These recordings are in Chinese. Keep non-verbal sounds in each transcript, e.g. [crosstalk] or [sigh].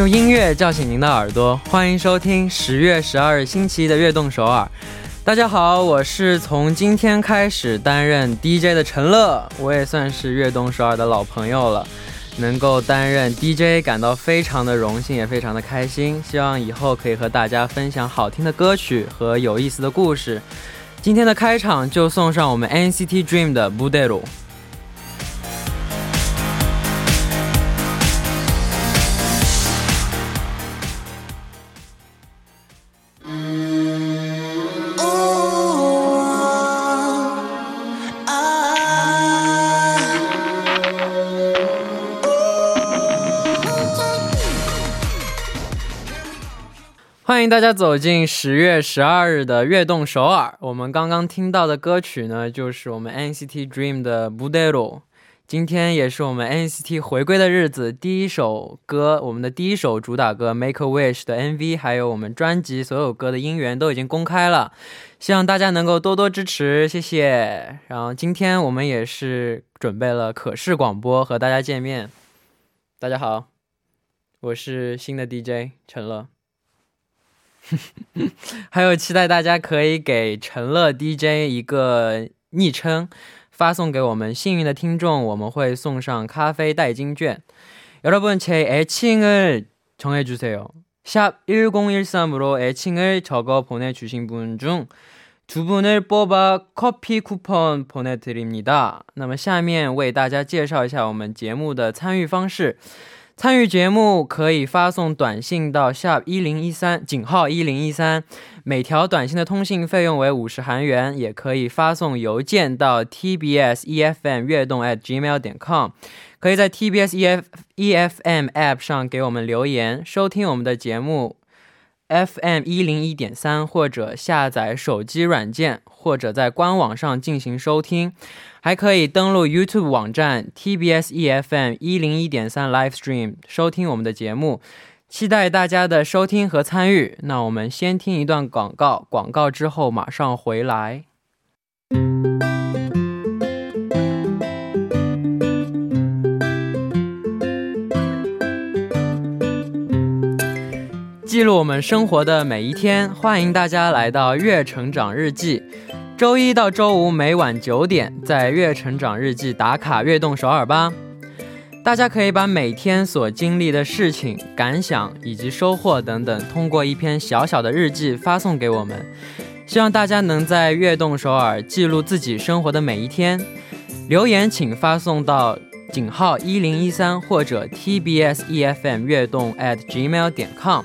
用音乐叫醒您的耳朵，欢迎收听十月十二日星期一的《悦动首尔》。大家好，我是从今天开始担任 DJ 的陈乐，我也算是《悦动首尔》的老朋友了。能够担任 DJ，感到非常的荣幸，也非常的开心。希望以后可以和大家分享好听的歌曲和有意思的故事。今天的开场就送上我们 NCT Dream 的《b 欢迎大家走进十月十二日的悦动首尔。我们刚刚听到的歌曲呢，就是我们 NCT Dream 的《b u d e r o 今天也是我们 NCT 回归的日子，第一首歌，我们的第一首主打歌《Make a Wish》的 MV，还有我们专辑所有歌的音源都已经公开了，希望大家能够多多支持，谢谢。然后今天我们也是准备了可视广播和大家见面。大家好，我是新的 DJ 陈乐。[laughs] 还有期待大家可以给陈乐 DJ 一个昵称，发送给我们幸运的听众，我们会送上咖啡代金券。여러분제애칭을정해주세요 샵1013으로 애칭을 적어 보내주신 분 중 두 분을 뽑아 커피 쿠폰 보내드립니다. 那么下面为大家介绍一下我们节目的参与方式。 参与节目可以发送短信到 sharp 一零一三井号一零一三，每条短信的通信费用为五十韩元。也可以发送邮件到 tbs efm 悦动 at gmail 点 com，可以在 tbs ef efm app 上给我们留言，收听我们的节目 fm 一零一点三，或者下载手机软件，或者在官网上进行收听。还可以登录 YouTube 网站 TBS EFM 一零一点三 Live Stream 收听我们的节目，期待大家的收听和参与。那我们先听一段广告，广告之后马上回来。记录我们生活的每一天，欢迎大家来到月成长日记。周一到周五每晚九点，在月成长日记打卡悦动首尔吧。大家可以把每天所经历的事情、感想以及收获等等，通过一篇小小的日记发送给我们。希望大家能在悦动首尔记录自己生活的每一天。留言请发送到井号一零一三或者 TBS EFM 悦动 at gmail 点 com。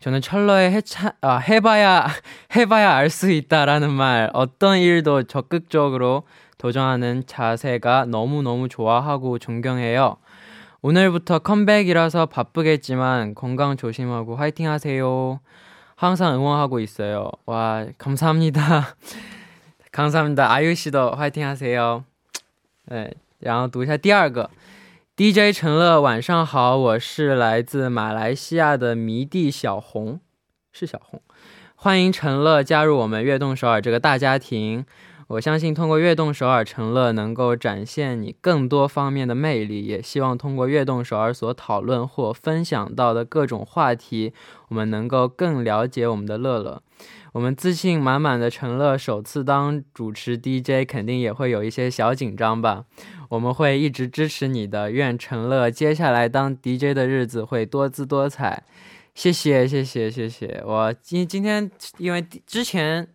저는철러의해차아해봐야해봐야알수있다라는말어떤일도적극적으로도전하는자세가너무너무좋아하고존경해요오늘부터컴백이라서바쁘겠지만건강조심하고화이팅하세요 [laughs] 항상 응원하고 있어요. 와, 감사합니다. [laughs] 감사합니다. 아유 씨도 화이팅 하세요. 对，然后读一下第二个 DJ 陈乐，晚上好，我是来自马来西亚的迷弟小红，是小红，欢迎陈乐加入我们悦动首尔这个大家庭。我相信通过悦动首尔陈乐能够展现你更多方面的魅力，也希望通过悦动首尔所讨论或分享到的各种话题，我们能够更了解我们的乐乐。我们自信满满的陈乐首次当主持 DJ，肯定也会有一些小紧张吧？我们会一直支持你的，愿陈乐接下来当 DJ 的日子会多姿多彩。谢谢谢谢谢谢，我今今天因为之前。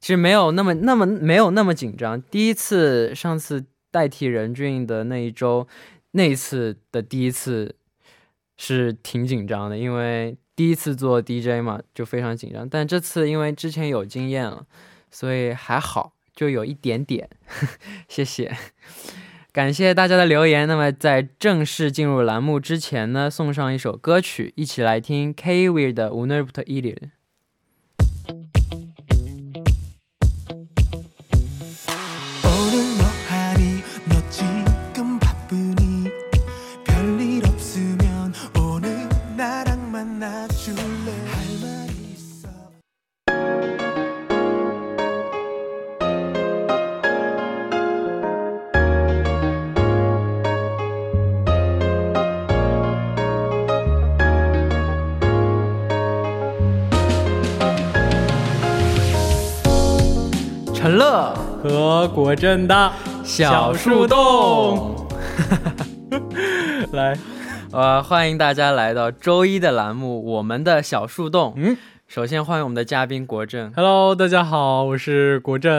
其实没有那么那么没有那么紧张。第一次上次代替任俊的那一周，那一次的第一次是挺紧张的，因为第一次做 DJ 嘛，就非常紧张。但这次因为之前有经验了，所以还好，就有一点点。[laughs] 谢谢，感谢大家的留言。那么在正式进入栏目之前呢，送上一首歌曲，一起来听 K Weir 的《오늘부터일 일》。 乐。和果真的小树洞，[laughs] 来，[laughs] 呃，欢迎大家来到周一的栏目，我们的小树洞。嗯，首先欢迎我们的嘉宾国振。Hello，大家好，我是国振，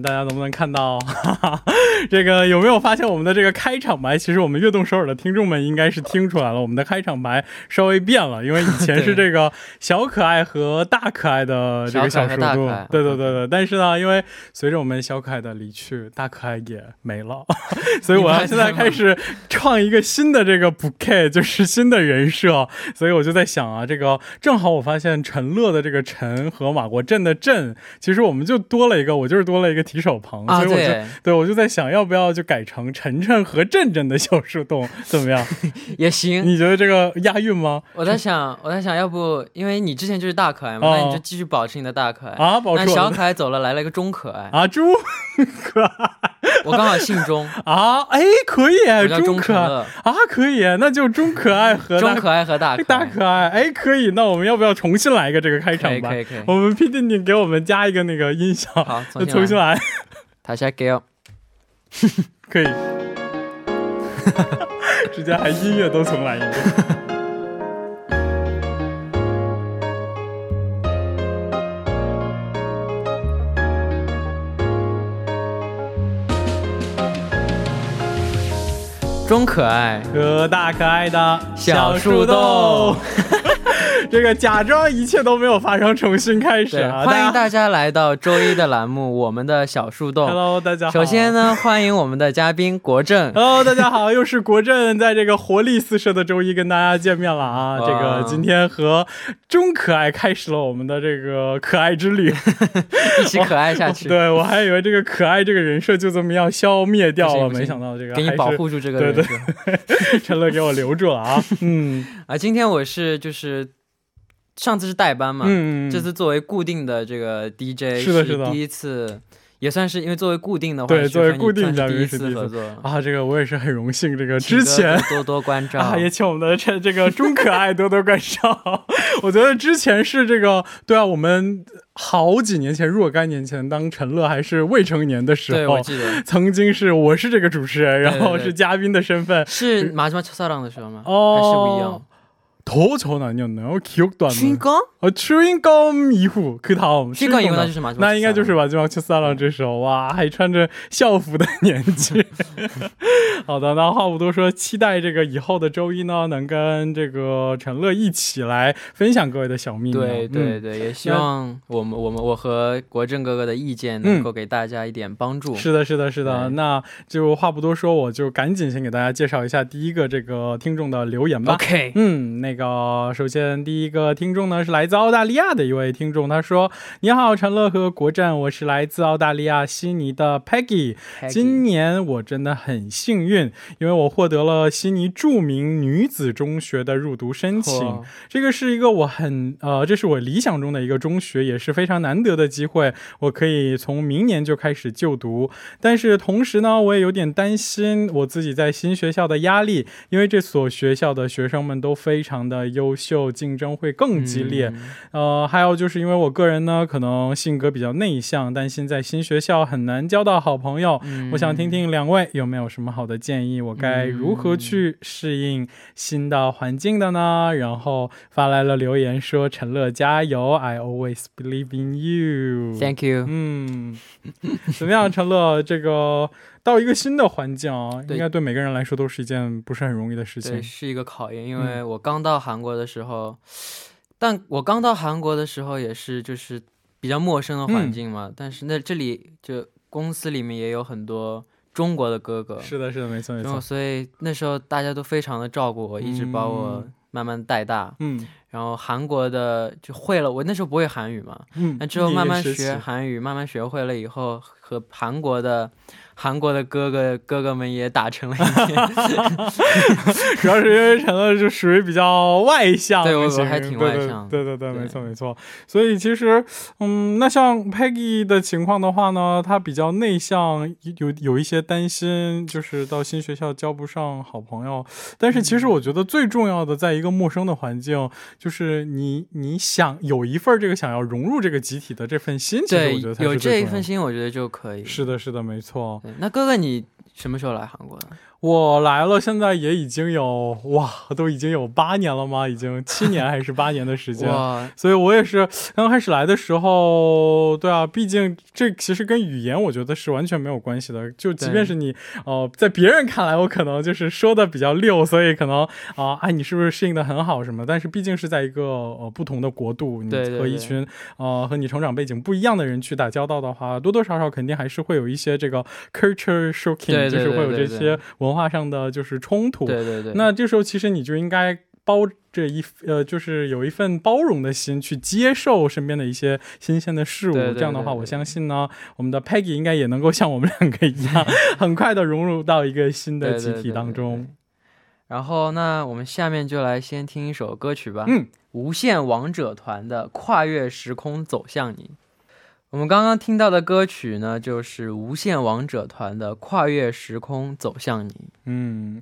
大家能不能看到？哈哈，这个有没有发现我们的这个开场白？其实我们悦动首尔的听众们应该是听出来了，我们的开场白稍微变了，因为以前是 [laughs] 这个小可爱和大可爱的这个小可爱小树洞和大可爱，对对对对。但是呢，因为随着我们小可爱的离去，大可爱也没了，[laughs] 所以我要现在开始创一个新的这个 bouquet，就是新的人设。所以我就在想啊，这个正好我发现陈乐的这个陈和马国振的振，其实我们就多了一个，我就是多了一个提手旁，啊，所以我就对，对我就在想要不要就改成晨晨和振振的小树洞怎么样？[laughs] 也行。你觉得这个押韵吗？我在想，我在想要不，因为你之前就是大可爱嘛，哦那你就继续保持你的大可爱。啊，保持我的可爱走了，来了一个中可爱。啊猪 [laughs] [laughs] 我刚好姓钟，啊，哎，可以，钟可爱，啊，可以，那就钟可爱和钟可爱和大 [laughs] 可大爱。可爱，哎，可以，那我们要不要重新来一个这个开可场白？以可以可以。我们 P D 你给我们加一个那个音效，好，重新来。他先给我。[laughs] 可以，直接还音乐都重来一遍。中可爱，和大可爱的小树洞洞，[laughs] 这个假装一切都没有发生，重新开始，啊！欢迎大家来到周一的栏目，我们的小树洞。[laughs] Hello，大家好。首先呢，欢迎我们的嘉宾国政。[laughs] Hello，大家好，又是国政在这个活力四射的周一跟大家见面了啊！哇这个今天和中可爱开始了我们的这个可爱之旅。一起可爱下去，对我还以为这个可爱这个人设就这么要消灭掉了，没想到这个给你还保护住这个对对。[laughs] 陈乐给我留住了啊！嗯啊，今天我是就是上次是代班嘛，嗯，这次作为固定的这个 DJ 是的是的第一次，也算是因为作为固定的话，对作为固定嘉宾是第一次次合作。啊，这个我也是很荣幸，这个之前多多关照，[laughs] 啊，也请我们的这这个钟可爱多多关照。我觉得之前是这个，对啊，我们好几年前，若干年前，当陈乐还是未成年的时对我候，记得 [laughs] 曾经是我是这个主持人，然后是嘉宾的身份。是马吉马萨朗的时候吗？哦，还是不一样？ 더 전 아니었나요? 기억도 안 나요. 刚 어, 추인검 이후 그 다음 这个以后 추인검 那就是马吉马那应该就是马吉马去萨朗这首哇，还穿着校服的年纪。好的，那话不多说，期待这个以后的周一呢，能跟这个陈乐一起来分享各位的小秘密啊。对对嗯对，也希望我们我们我和国振哥哥的意见嗯能够给大家一点帮助。是的，是的，是的。对那就话不多说，我就赶紧先给大家介绍一下第一个这个听众的留言吧。 OK，嗯，那 个，首先第一个听众呢是来自澳大利亚的一位听众，他说：“你好，陈乐和国战，我是来自澳大利亚悉尼的 Peggy。今年我真的很幸运，因为我获得了悉尼著名女子中学的入读申请。这个是一个我很呃，这是我理想中的一个中学，也是非常难得的机会，我可以从明年就开始就读。但是同时呢，我也有点担心我自己在新学校的压力，因为这所学校的学生们都非常的优秀，竞争会更激烈。嗯呃，还有就是因为我个人呢，可能性格比较内向，担心在新学校很难交到好朋友。嗯我想听听两位有没有什么好的建议，我该如何去适应新的环境的呢？然后发来了留言说：“陈乐加油，I always believe in you。” Thank you。嗯，[laughs] 怎么样，陈乐？这个到一个新的环境啊，对应该对每个人来说都是一件不是很容易的事对，情。是一个考验，因嗯为我刚到韩国的时候，但我刚到韩国的时候也是就是比较陌生的嗯环境嘛，但是那这里就公司里面也有很多中国的哥哥，是的，是的，没错，没错。所以那时候大家都非常的照顾我，一直把我嗯慢慢带大。嗯然后韩国的就会了，我那时候不会韩语嘛，嗯，那之后慢慢学韩语，慢慢学会了以后，和韩国的。韩国的哥哥哥哥们也打成了一片，[laughs] 主要是因为陈乐就属于比较外向，对我还挺外向，对对对，没错没错。所以其实，嗯，那像 Peggy 的情况的话呢，他比较内向，有有一些担心，就是到新学校交不上好朋友。但是其实我觉得最重要的，在一个陌生的环境，就是你你想有一份这个想要融入这个集体的这份心，其实我觉得有这一份心，我觉得就可以。是的，是的，没错。那哥哥，你什么时候来韩国的？我来了，现在也已经有哇，都已经有八年了吗？已经七年还是八年的时间？所以我也是刚开始来的时候，对啊，毕竟这其实跟语言我觉得是完全没有关系的。就即便是你呃，在别人看来我可能就是说的比较溜，所以可能啊，哎，你是不是适应的很好什么？但是毕竟是在一个呃不同的国度，你和一群呃和你成长背景不一样的人去打交道的话，多多少少肯定还是会有一些这个 culture shocking，就是会有这些。文化上的就是冲突，对对对。那这时候其实你就应该包着一呃，就是有一份包容的心去接受身边的一些新鲜的事物。这样的话，我相信呢，我们的 Peggy 应该也能够像我们两个一样，[laughs] 很快的融入到一个新的集体当中。然后，那我们下面就来先听一首歌曲吧。嗯，无限王者团的《跨越时空走向你》。我们刚刚听到的歌曲呢，就是无限王者团的《跨越时空走向你》。嗯，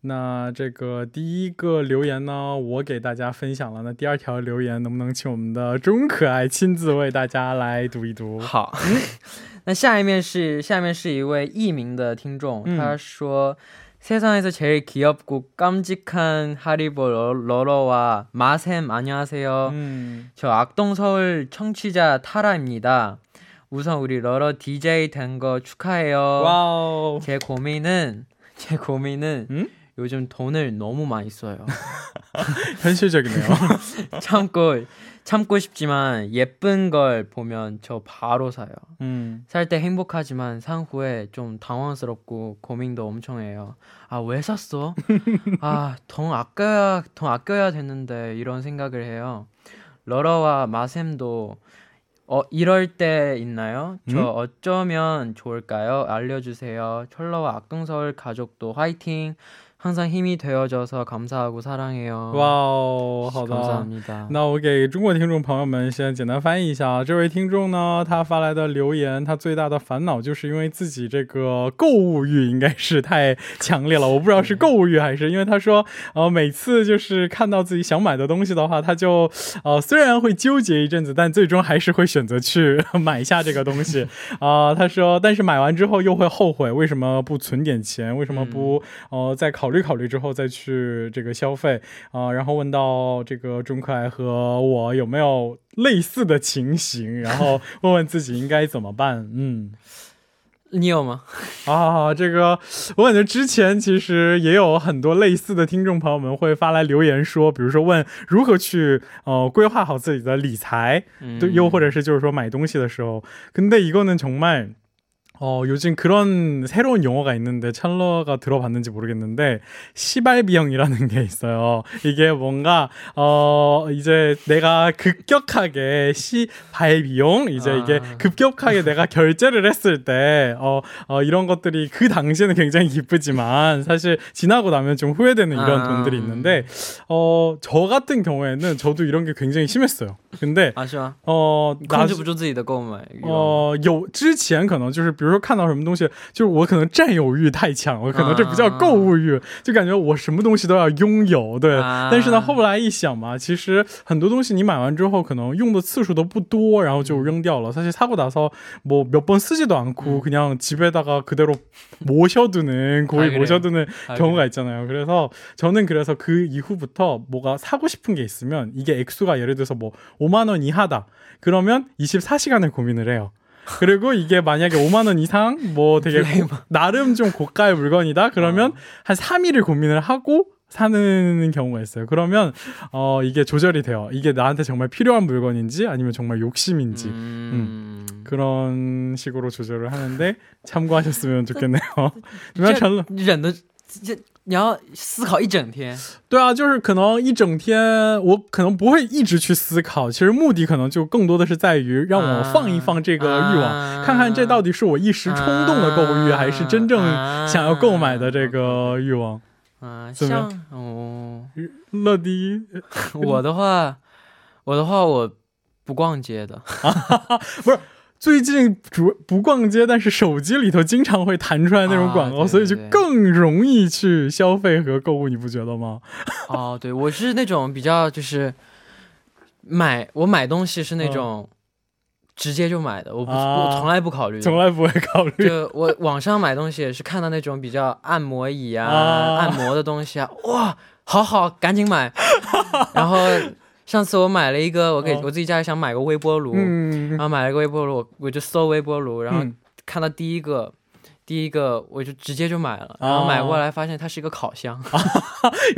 那这个第一个留言呢，我给大家分享了。那第二条留言，能不能请我们的钟可爱亲自为大家来读一读？好，[laughs] 那下一面是下面是一位艺名的听众，他说。 세상에서 제일 귀엽고 깜찍한 하리보 러러와 마샘 안녕하세요. 음. 저 악동 서울 청취자 타라입니다. 우선 우리 러러 DJ 된 거 축하해요. 와우. 제 고민은 제 고민은 음? 요즘 돈을 너무 많이 써요. [laughs] 현실적이네요. [laughs] 참고 참고 싶지만 예쁜 걸 보면 저 바로 사요. 음. 살때 행복하지만 산 후에 좀 당황스럽고 고민도 엄청 해요. 아, 왜 샀어? [laughs] 아, 돈 아껴야, 돈 아껴야 되는데 이런 생각을 해요. 러러와 마샘도 어, 이럴 때 있나요? 저 음? 어쩌면 좋을까요? 알려주세요. 철러와 악동서울 가족도 화이팅! 항상힘이되어줘서감사하고사랑해요哇哦，好的，那我给中国听众朋友们先简单翻译一下啊。这位听众呢，他发来的留言，他最大的烦恼就是因为自己这个购物欲应该是太强烈了。我不知道是购物欲还是因为他说，呃，每次就是看到自己想买的东西的话，他就呃虽然会纠结一阵子，但最终还是会选择去买下这个东西[laughs] 啊。他说，但是买完之后又会后悔，为什么不存点钱？为什么不呃再考？ 考虑考虑之后再去这个消费啊，然后问到这个钟可爱和我有没有类似的情形，然后问问自己应该怎么办。嗯，你有吗？啊，这个我感觉之前其实也有很多类似的听众朋友们会发来留言说，比如说问如何去呃规划好自己的理财，对，又或者是就是说买东西的时候，근데이거는정말 어, 요즘 그런 새로운 용어가 있는데 찰러가 들어봤는지 모르겠는데 시발비형이라는 게 있어요. 이게 뭔가 어 이제 내가 급격하게 시발비용 이제 아. 이게 급격하게 내가 결제를 했을 때어 어, 이런 것들이 그 당시에는 굉장히 기쁘지만 사실 지나고 나면 좀 후회되는 이런 아. 돈들이 있는데 어 저 같은 경우에는 저도 이런 게 굉장히 심했어요. 근데 아쉬워. 어控制不住自己的购买欲望。哦，有之前可能就是比如。比如说看到什么东西，就是我可能占有欲太强，我可能这不叫购物欲，就感觉我什么东西都要拥有，对。但是呢，后来一想嘛，其实很多东西你买完之后，可能用的次数都不多，然后就扔掉了。사실사고나서뭐몇번쓰지도않고그냥집에다가그대로모셔두는거의모셔두는경우가있잖아요그래서저는그래서그이후부터뭐가사고싶은게있으면이게액수가예를들어서뭐 5만원 이하다 그러면 24시간을 고민을 해요 그리고 이게 만약에 5만 원 이상 뭐 되게 고, 나름 좀 고가의 물건이다 그러면 어. 한 3일을 고민을 하고 사는 경우가 있어요. 그러면 어 이게 조절이 돼요. 이게 나한테 정말 필요한 물건인지 아니면 정말 욕심인지 음. 음. 그런 식으로 조절을 하는데 참고하셨으면 좋겠네요. [laughs] 忍的这你要思考一整天，对啊，就是可能一整天，我可能不会一直去思考。其实目的可能就更多的是在于让我放一放这个欲望，啊看看这到底是我一时冲动的购物欲，啊还是真正想要购买的这个欲望。啊，怎么样像哦，乐迪，[laughs] 我的话，我的话我不逛街的，[laughs] 最近主不逛街，但是手机里头经常会弹出来那种广告，啊对所以就更容易去消费和购物，你不觉得吗？哦，[laughs] 对我是那种比较就是买我买东西是那种直接就买的，我不、啊我从来不考虑，从来不会考虑。就我网上买东西也是看到那种比较按摩椅啊、啊按摩的东西啊，哇，好好，赶紧买。[laughs] 然后上次我买了一个，我给、哦我自己家里想买个微波炉，嗯然后买了个微波炉，我我就搜微波炉，然后嗯看到第一个。第一个我就直接就买了，然哦后买过来发现它是一个烤箱，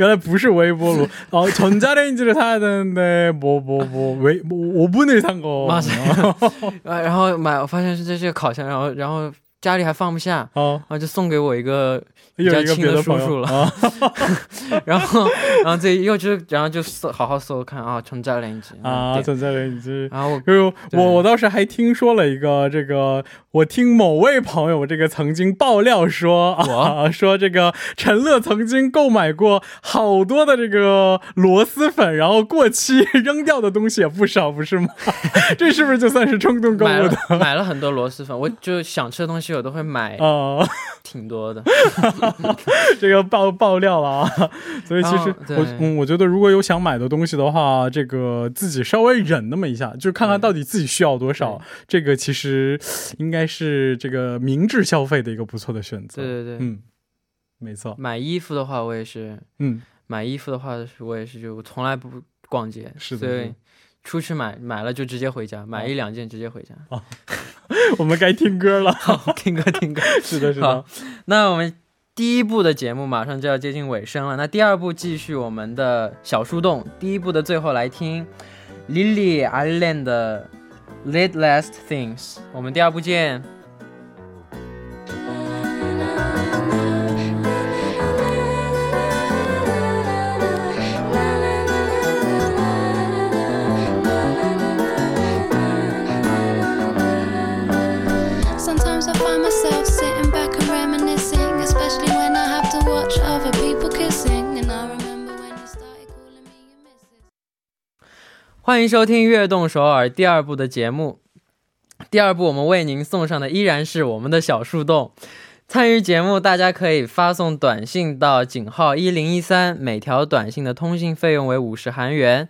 原来不是微波炉哦，전자레인지를사야되는데뭐뭐뭐왜뭐 오븐을 산 거. 맞아요 啊[laughs] 然后买我发现是这是个烤箱，然后然后 家里还放不下然后就送给我一个比较亲的叔叔了。[laughs] [laughs] 然后然后这又就然后就搜好好搜看啊成载了一只啊成载了一只然后我我我当时还听说了一个这个我听某位朋友这个曾经爆料说啊，说这个陈乐曾经购买过好多的这个螺蛳粉，然后过期扔掉的东西也不少，不是吗？[laughs] 这是不是就算是冲动购物的了买了很多螺蛳粉，我就想吃的东西我都会买啊？挺多的。[laughs] 这个爆爆料了啊！所以其实我嗯，我觉得如果有想买的东西的话，这个自己稍微忍那么一下，就看看到底自己需要多少。这个其实应该是这个明智消费的一个不错的选择。对对对，嗯，没错。买衣服的话，我也是嗯，买衣服的话，我也是就我从来不逛街，是的出去买买了就直接回家，买哦一两件直接回家。[laughs] 我们该听歌了。[laughs] 好听歌听歌。[laughs] 是的，是的好。那我们第一部的节目马上就要接近尾声了，那第二部继续我们的小树洞。第一部的最后来听 Lily Allen 的《Late Last Things》，我们第二部见。 欢迎收听《悦动首尔》第二部的节目。第二部我们为您送上的依然是我们的小树洞。参与节目，大家可以发送短信到井号一零一三，每条短信的通信费用为五十韩元。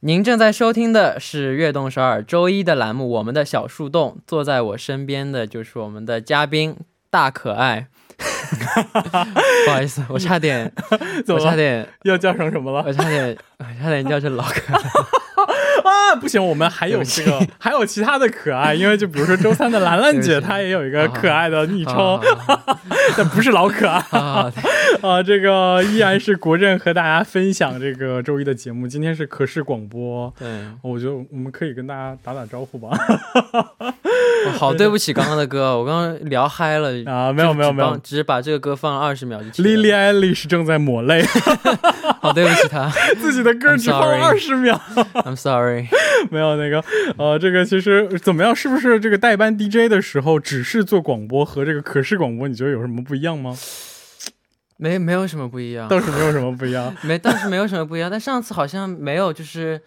您正在收听的是《悦动首尔》周一的栏目《我们的小树洞》，坐在我身边的就是我们的嘉宾大可爱。[laughs] 不好意思，我差点？[laughs] 我差点，要叫成什么了？我差点，我差点叫成老可爱。啊，不行，我们还有这个，还有其他的可爱，因为就比如说周三的兰兰姐，她也有一个可爱的昵称。[laughs] 但不是老可爱。好好好啊，这个依然是国政和大家分享这个周一的节目。今天是可视广播，对，我觉得我们可以跟大家打打招呼吧。我好 [laughs] 对不起刚刚的歌，我刚刚聊嗨了啊，没有没有没有。只是把这个歌放了二十秒就，Lily Eilish 正在抹泪，[laughs] 好 [laughs] 对不起他 [laughs] 自己的歌只放了二十秒，，[laughs] I'm sorry。没有那个呃，这个其实怎么样？是不是这个代班 DJ 的时候只是做广播和这个可视广播，你觉得有什么不一样吗？没没有什么不一样，倒是没有什么不一样。没，倒是没有什么不一样。但上次好像没有，就是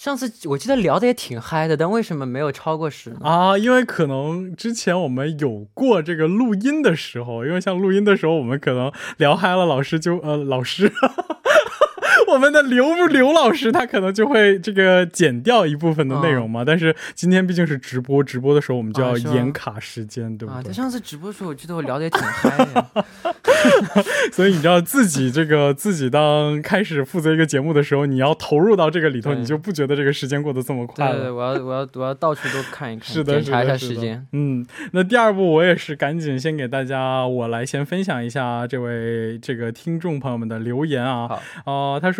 上次我记得聊的也挺嗨的，但为什么没有超过十呢？啊，因为可能之前我们有过这个录音的时候，因为像录音的时候，我们可能聊嗨了，老师就呃老师。[laughs] 我们的刘刘老师他可能就会这个剪掉一部分的内容嘛，但是今天毕竟是直播，直播的时候我们就要严卡时间，对不啊，对在？上次直播的时候，我记得我聊的也挺嗨的。[laughs] 所以你知道自己这个自己当开始负责一个节目的时候，你要投入到这个里头，你就不觉得这个时间过得这么快了。对对，我要我要我要到处都看一看，是的，检查一下时间。。嗯，那第二步我也是赶紧先给大家，我来先分享一下这位这个听众朋友们的留言啊。哦，呃，他说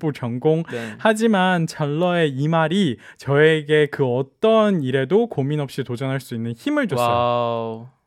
홍보 전공. 네. 하지만 잘러의 이 말이 저에게 그 어떤 일에도 고민 없이 도전할 수 있는 힘을 줬어요. 와우.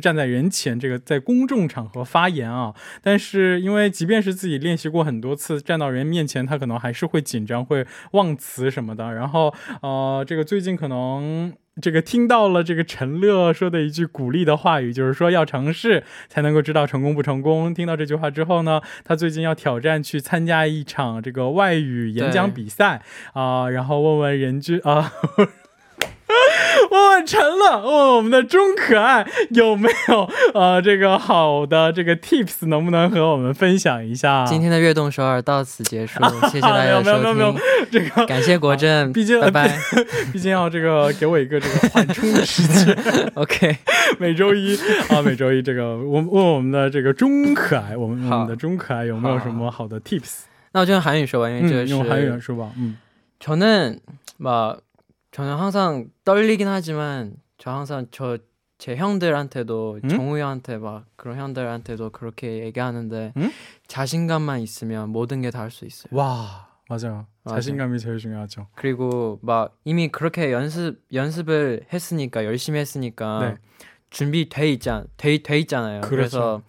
站在人前，这个在公众场合发言啊。但是因为即便是自己练习过很多次，站到人面前，他可能还是会紧张，会忘词什么的。然后，呃，这个最近可能。这个听到了这个陈乐说的一句鼓励的话语，就是说要尝试才能够知道成功不成功。听到这句话之后呢，他最近要挑战去参加一场这个外语演讲比赛啊、然后问问人均啊。问 [laughs] 问陈乐，问问我们的钟可爱有没有呃这个好的这个 tips，能不能和我们分享一下？今天的悦动首尔到此结束，[laughs] 谢谢大家的没有没有没有收听，这个感谢国振，毕竟拜拜。毕竟要这个给我一个这个缓冲的时间。 [laughs] OK，每周一啊，每周一这个我问我们的这个钟可爱，我们我好们的钟可爱有没有好什么好的 tips？那我就用韩语说吧，因为这个嗯，是用韩语说吧。嗯 저는 막 저는 항상 떨리긴 하지만 저 항상 저 제 형들한테도 음? 정우 형한테 막 그런 형들한테도 그렇게 얘기하는데 음? 자신감만 있으면 모든 게 다 할 수 있어요. 와 맞아요. 맞아요. 자신감이 제일 중요하죠. 그리고 막 이미 그렇게 연습 연습을 했으니까 열심히 했으니까 네. 준비돼 있잖 돼, 돼 있잖아요. 그렇죠. 그래서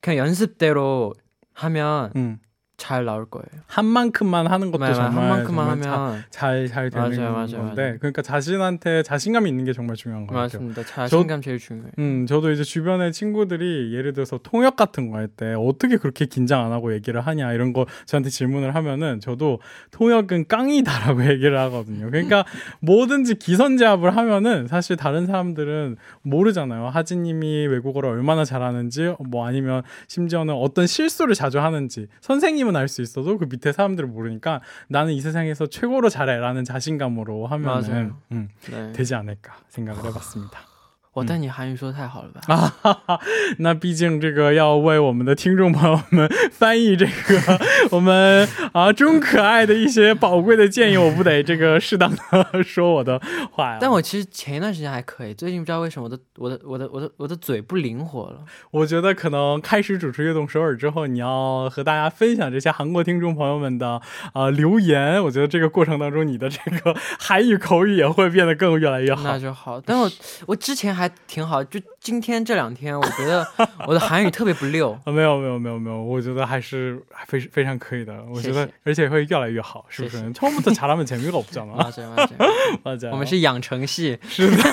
그냥 연습대로 하면 음. 잘 나올 거예요. 한 만큼만 하는 것도 맞아요. 정말 한 만큼만 정말 자- 하면 잘, 잘 되는 맞아요, 맞아요, 건데 맞아요. 그러니까 자신한테 자신감이 있는 게 정말 중요한 것 같아요. 맞습니다. 자신감 제일 중요해요. 음, 저도 이제 주변에 친구들이 예를 들어서 통역 같은 거 할 때 어떻게 그렇게 긴장 안 하고 얘기를 하냐 이런 거 저한테 질문을 하면은 저도 통역은 깡이다라고 [laughs] 얘기를 하거든요. 그러니까 뭐든지 기선제압을 하면은 사실 다른 사람들은 모르잖아요. 하진님이 외국어를 얼마나 잘하는지 뭐 아니면 심지어는 어떤 실수를 자주 하는지 선생님은 알 수 있어도 그 밑에 사람들은 모르니까 나는 이 세상에서 최고로 잘해라는 자신감으로 하면은. 음, 네. 되지 않을까 생각을 해봤습니다. 我但你韩语说太好了吧？啊哈哈，那毕竟这个要为我们的听众朋友们 [laughs] 翻译这个我们啊中可爱的一些宝贵的建议，我不得这个适当的 [laughs] 说我的话呀。但我其实前一段时间还可以，最近不知道为什么我的我的我的我的我的嘴不灵活了。[laughs] 我觉得可能开始主持悦动首尔之后，你要和大家分享这些韩国听众朋友们的呃留言，我觉得这个过程当中，你的这个韩语口语也会变得更越来越好那。就好。但我我之前还挺好，就今天这两天，我觉得[laughs] 我的韩语特别不溜。[laughs] 啊，没有没有没有没有，我觉得还是非非常可以的。我觉得谢谢而且会越来越好，是不是？谢谢 처음부터잘하면재미가없잖아 [laughs] 맞아요， 맞아요。 맞아 我们是养成系，是的，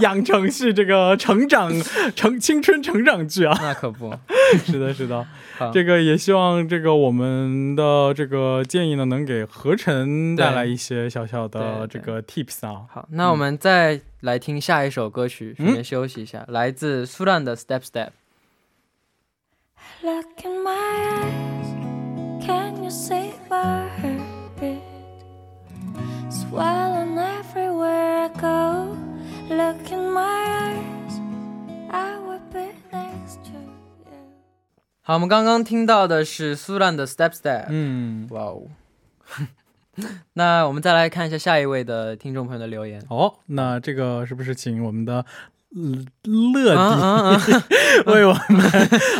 养成系这个成长成青春成长剧啊，那可不。 是的，是的，这个也希望这个我们的这个建议呢，能给何晨带来一些小小的这个 tips 啊。好，那我们再来听下一首歌曲，顺便休息一下，来自苏烂的 Step Step。Look in my eyes, can you see my heartbeat? Swelling everywhere I go. Look in my eyes, I 好，我们刚刚听到的是苏兰的 Step Step。嗯，哇哦。[laughs] 那我们再来看一下下一位的听众朋友的留言。哦，那这个是不是请我们的乐迪、啊啊啊！[laughs] 为我们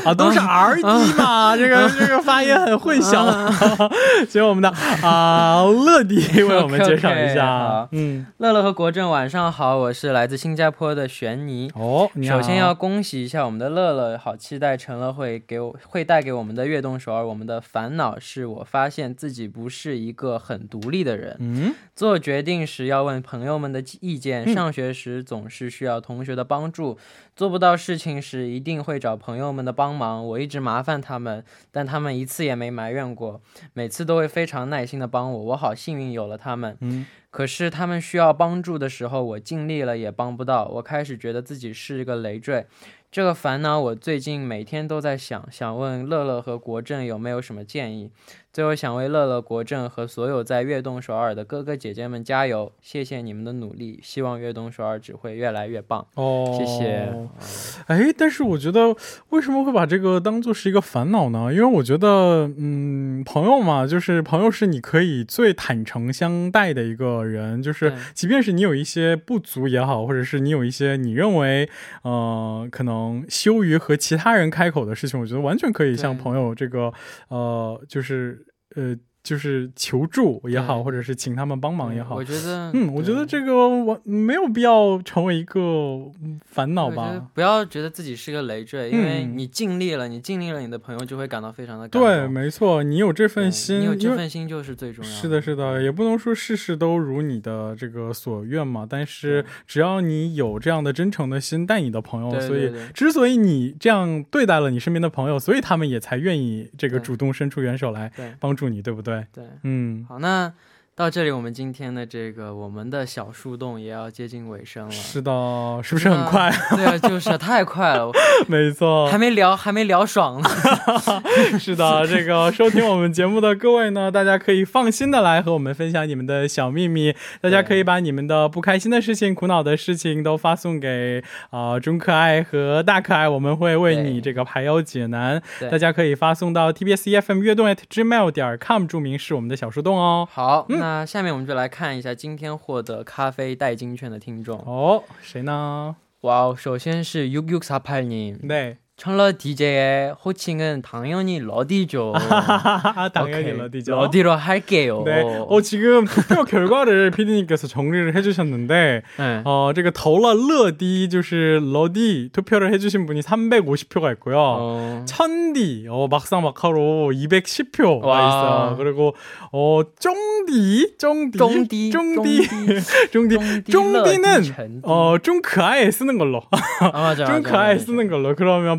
啊，都是 R D 嘛，这个这个发音很混淆，请我们的啊乐迪 [laughs] 为我们介绍一下。好。嗯，乐乐和国政晚上好，我是来自新加坡的玄妮。哦，首先要恭喜一下我们的乐乐，好期待陈乐会给我会带给我们的悦动首尔。我们的烦恼是我发现自己不是一个很独立的人，嗯。做决定时要问朋友们的意见，嗯。上学时总是需要同学的帮助，做不到事情时一定会找朋友们的帮忙。我一直麻烦他们，但他们一次也没埋怨过，每次都会非常耐心的帮我，我好幸运有了他们。嗯可是他们需要帮助的时候，我尽力了也帮不到，我开始觉得自己是一个累赘。这个烦恼我最近每天都在想，想问乐乐和国政有没有什么建议。最后想为乐乐、国政和所有在悦动首尔的哥哥姐姐们加油，谢谢你们的努力，希望悦动首尔只会越来越棒。哦，谢谢。哎，但是我觉得为什么会把这个当做是一个烦恼呢？因为我觉得，嗯，朋友嘛，就是朋友是你可以最坦诚相待的一个人，就是即便是你有一些不足也好，或者是你有一些你认为，呃，可能羞于和其他人开口的事情，我觉得完全可以向朋友这个，呃，就是呃，就是求助也好，或者是请他们帮忙也好我。觉得，嗯，我觉得这个我没有必要成为一个嗯烦恼吧。不要觉得自己是个累赘，因为嗯你尽力了，你尽力了，你的朋友就会感到非常的感对，没错，你有这份心，你有这份心就是最重要是的，是的，也不能说事事都如你的这个所愿嘛。但是只要你有这样的真诚的心待你的朋友，所以之所以你这样对待了你身边的朋友，所以他们也才愿意这个主动伸出援手来帮助你，对不对？对对。嗯，好，那到这里，我们今天的这个我们的小树洞也要接近尾声了。是的，是不是很快？[laughs] 对啊，就是太快了，[laughs] 没错还，没聊，还没聊爽呢。[laughs] 是的，这个收听我们节目的各位呢，大家可以放心的来和我们分享你们的小秘密。大家可以把你们的不开心的事情、苦恼的事情都发送给啊、呃中可爱和大可爱，我们会为你这个排忧解难。对大家可以发送到 tbs efm 悦动 at gmail 点 com，注明是我们的小树洞哦。好，下面我们就来看一下今天获得咖啡代金券的听众哦，谁呢？哇哦，首先是 Yukyuksa 派，对。 철러 DJ의 호칭은 당연히 러디죠. [laughs] 哈，당연히 오케이, 러디죠. 러디로 할게요. 네, 어 지금 투표 결과를 [laughs] PD님께서 정리를 해주셨는데, 네. 어,这个投了乐迪就是러디 투표를 해주신 분이 350표가 있고요. 어, 천디 어, 막상 막하로 210표가 와. 있어요. 그리고 어 쫑디 쫑디 쫑디, 쫑디 쫑디 쫑디, [laughs] 쫑디는 러디, 쩐디. 어좀 그아에 쓰는 걸로 아, 맞아, 좀 맞아, 그아에 맞아. 쓰는 걸로 그러면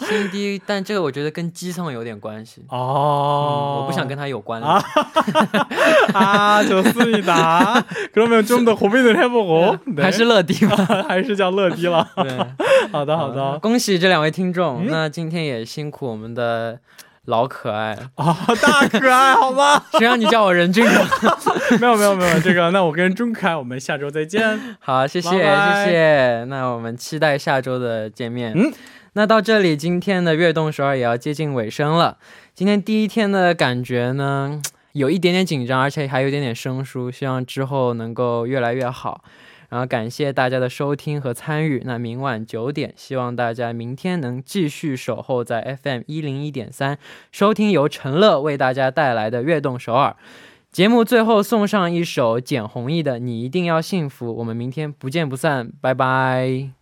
신디. 但这个我觉得跟机上有点关系。嗯哦，我不想跟他有关。 아. 아 좋습니다. 그러면 좀 더 고민을 해보고 네. 还是乐迪吧。[laughs] 还是叫乐迪了。对，[laughs] 好的好的。恭喜这两位听众。嗯那今天也辛苦我们的老可爱，啊，大可爱，好吗？[laughs] 谁让你叫我任俊了？没有没有没有，这个那我跟钟可爱，我们下周再见。好，谢谢拜拜谢谢。那我们期待下周的见面。嗯， 那到这里，今天的悦动首尔也要接近尾声了。今天第一天的感觉呢，有一点点紧张，而且还有点点生疏，希望之后能够越来越好。然后感谢大家的收听和参与。那明晚九点，希望大家明天能继续守候在 FM 一零一点三，收听由陈乐为大家带来的悦动首尔。节目最后送上一首简弘毅的《你一定要幸福》，我们明天不见不散，拜拜。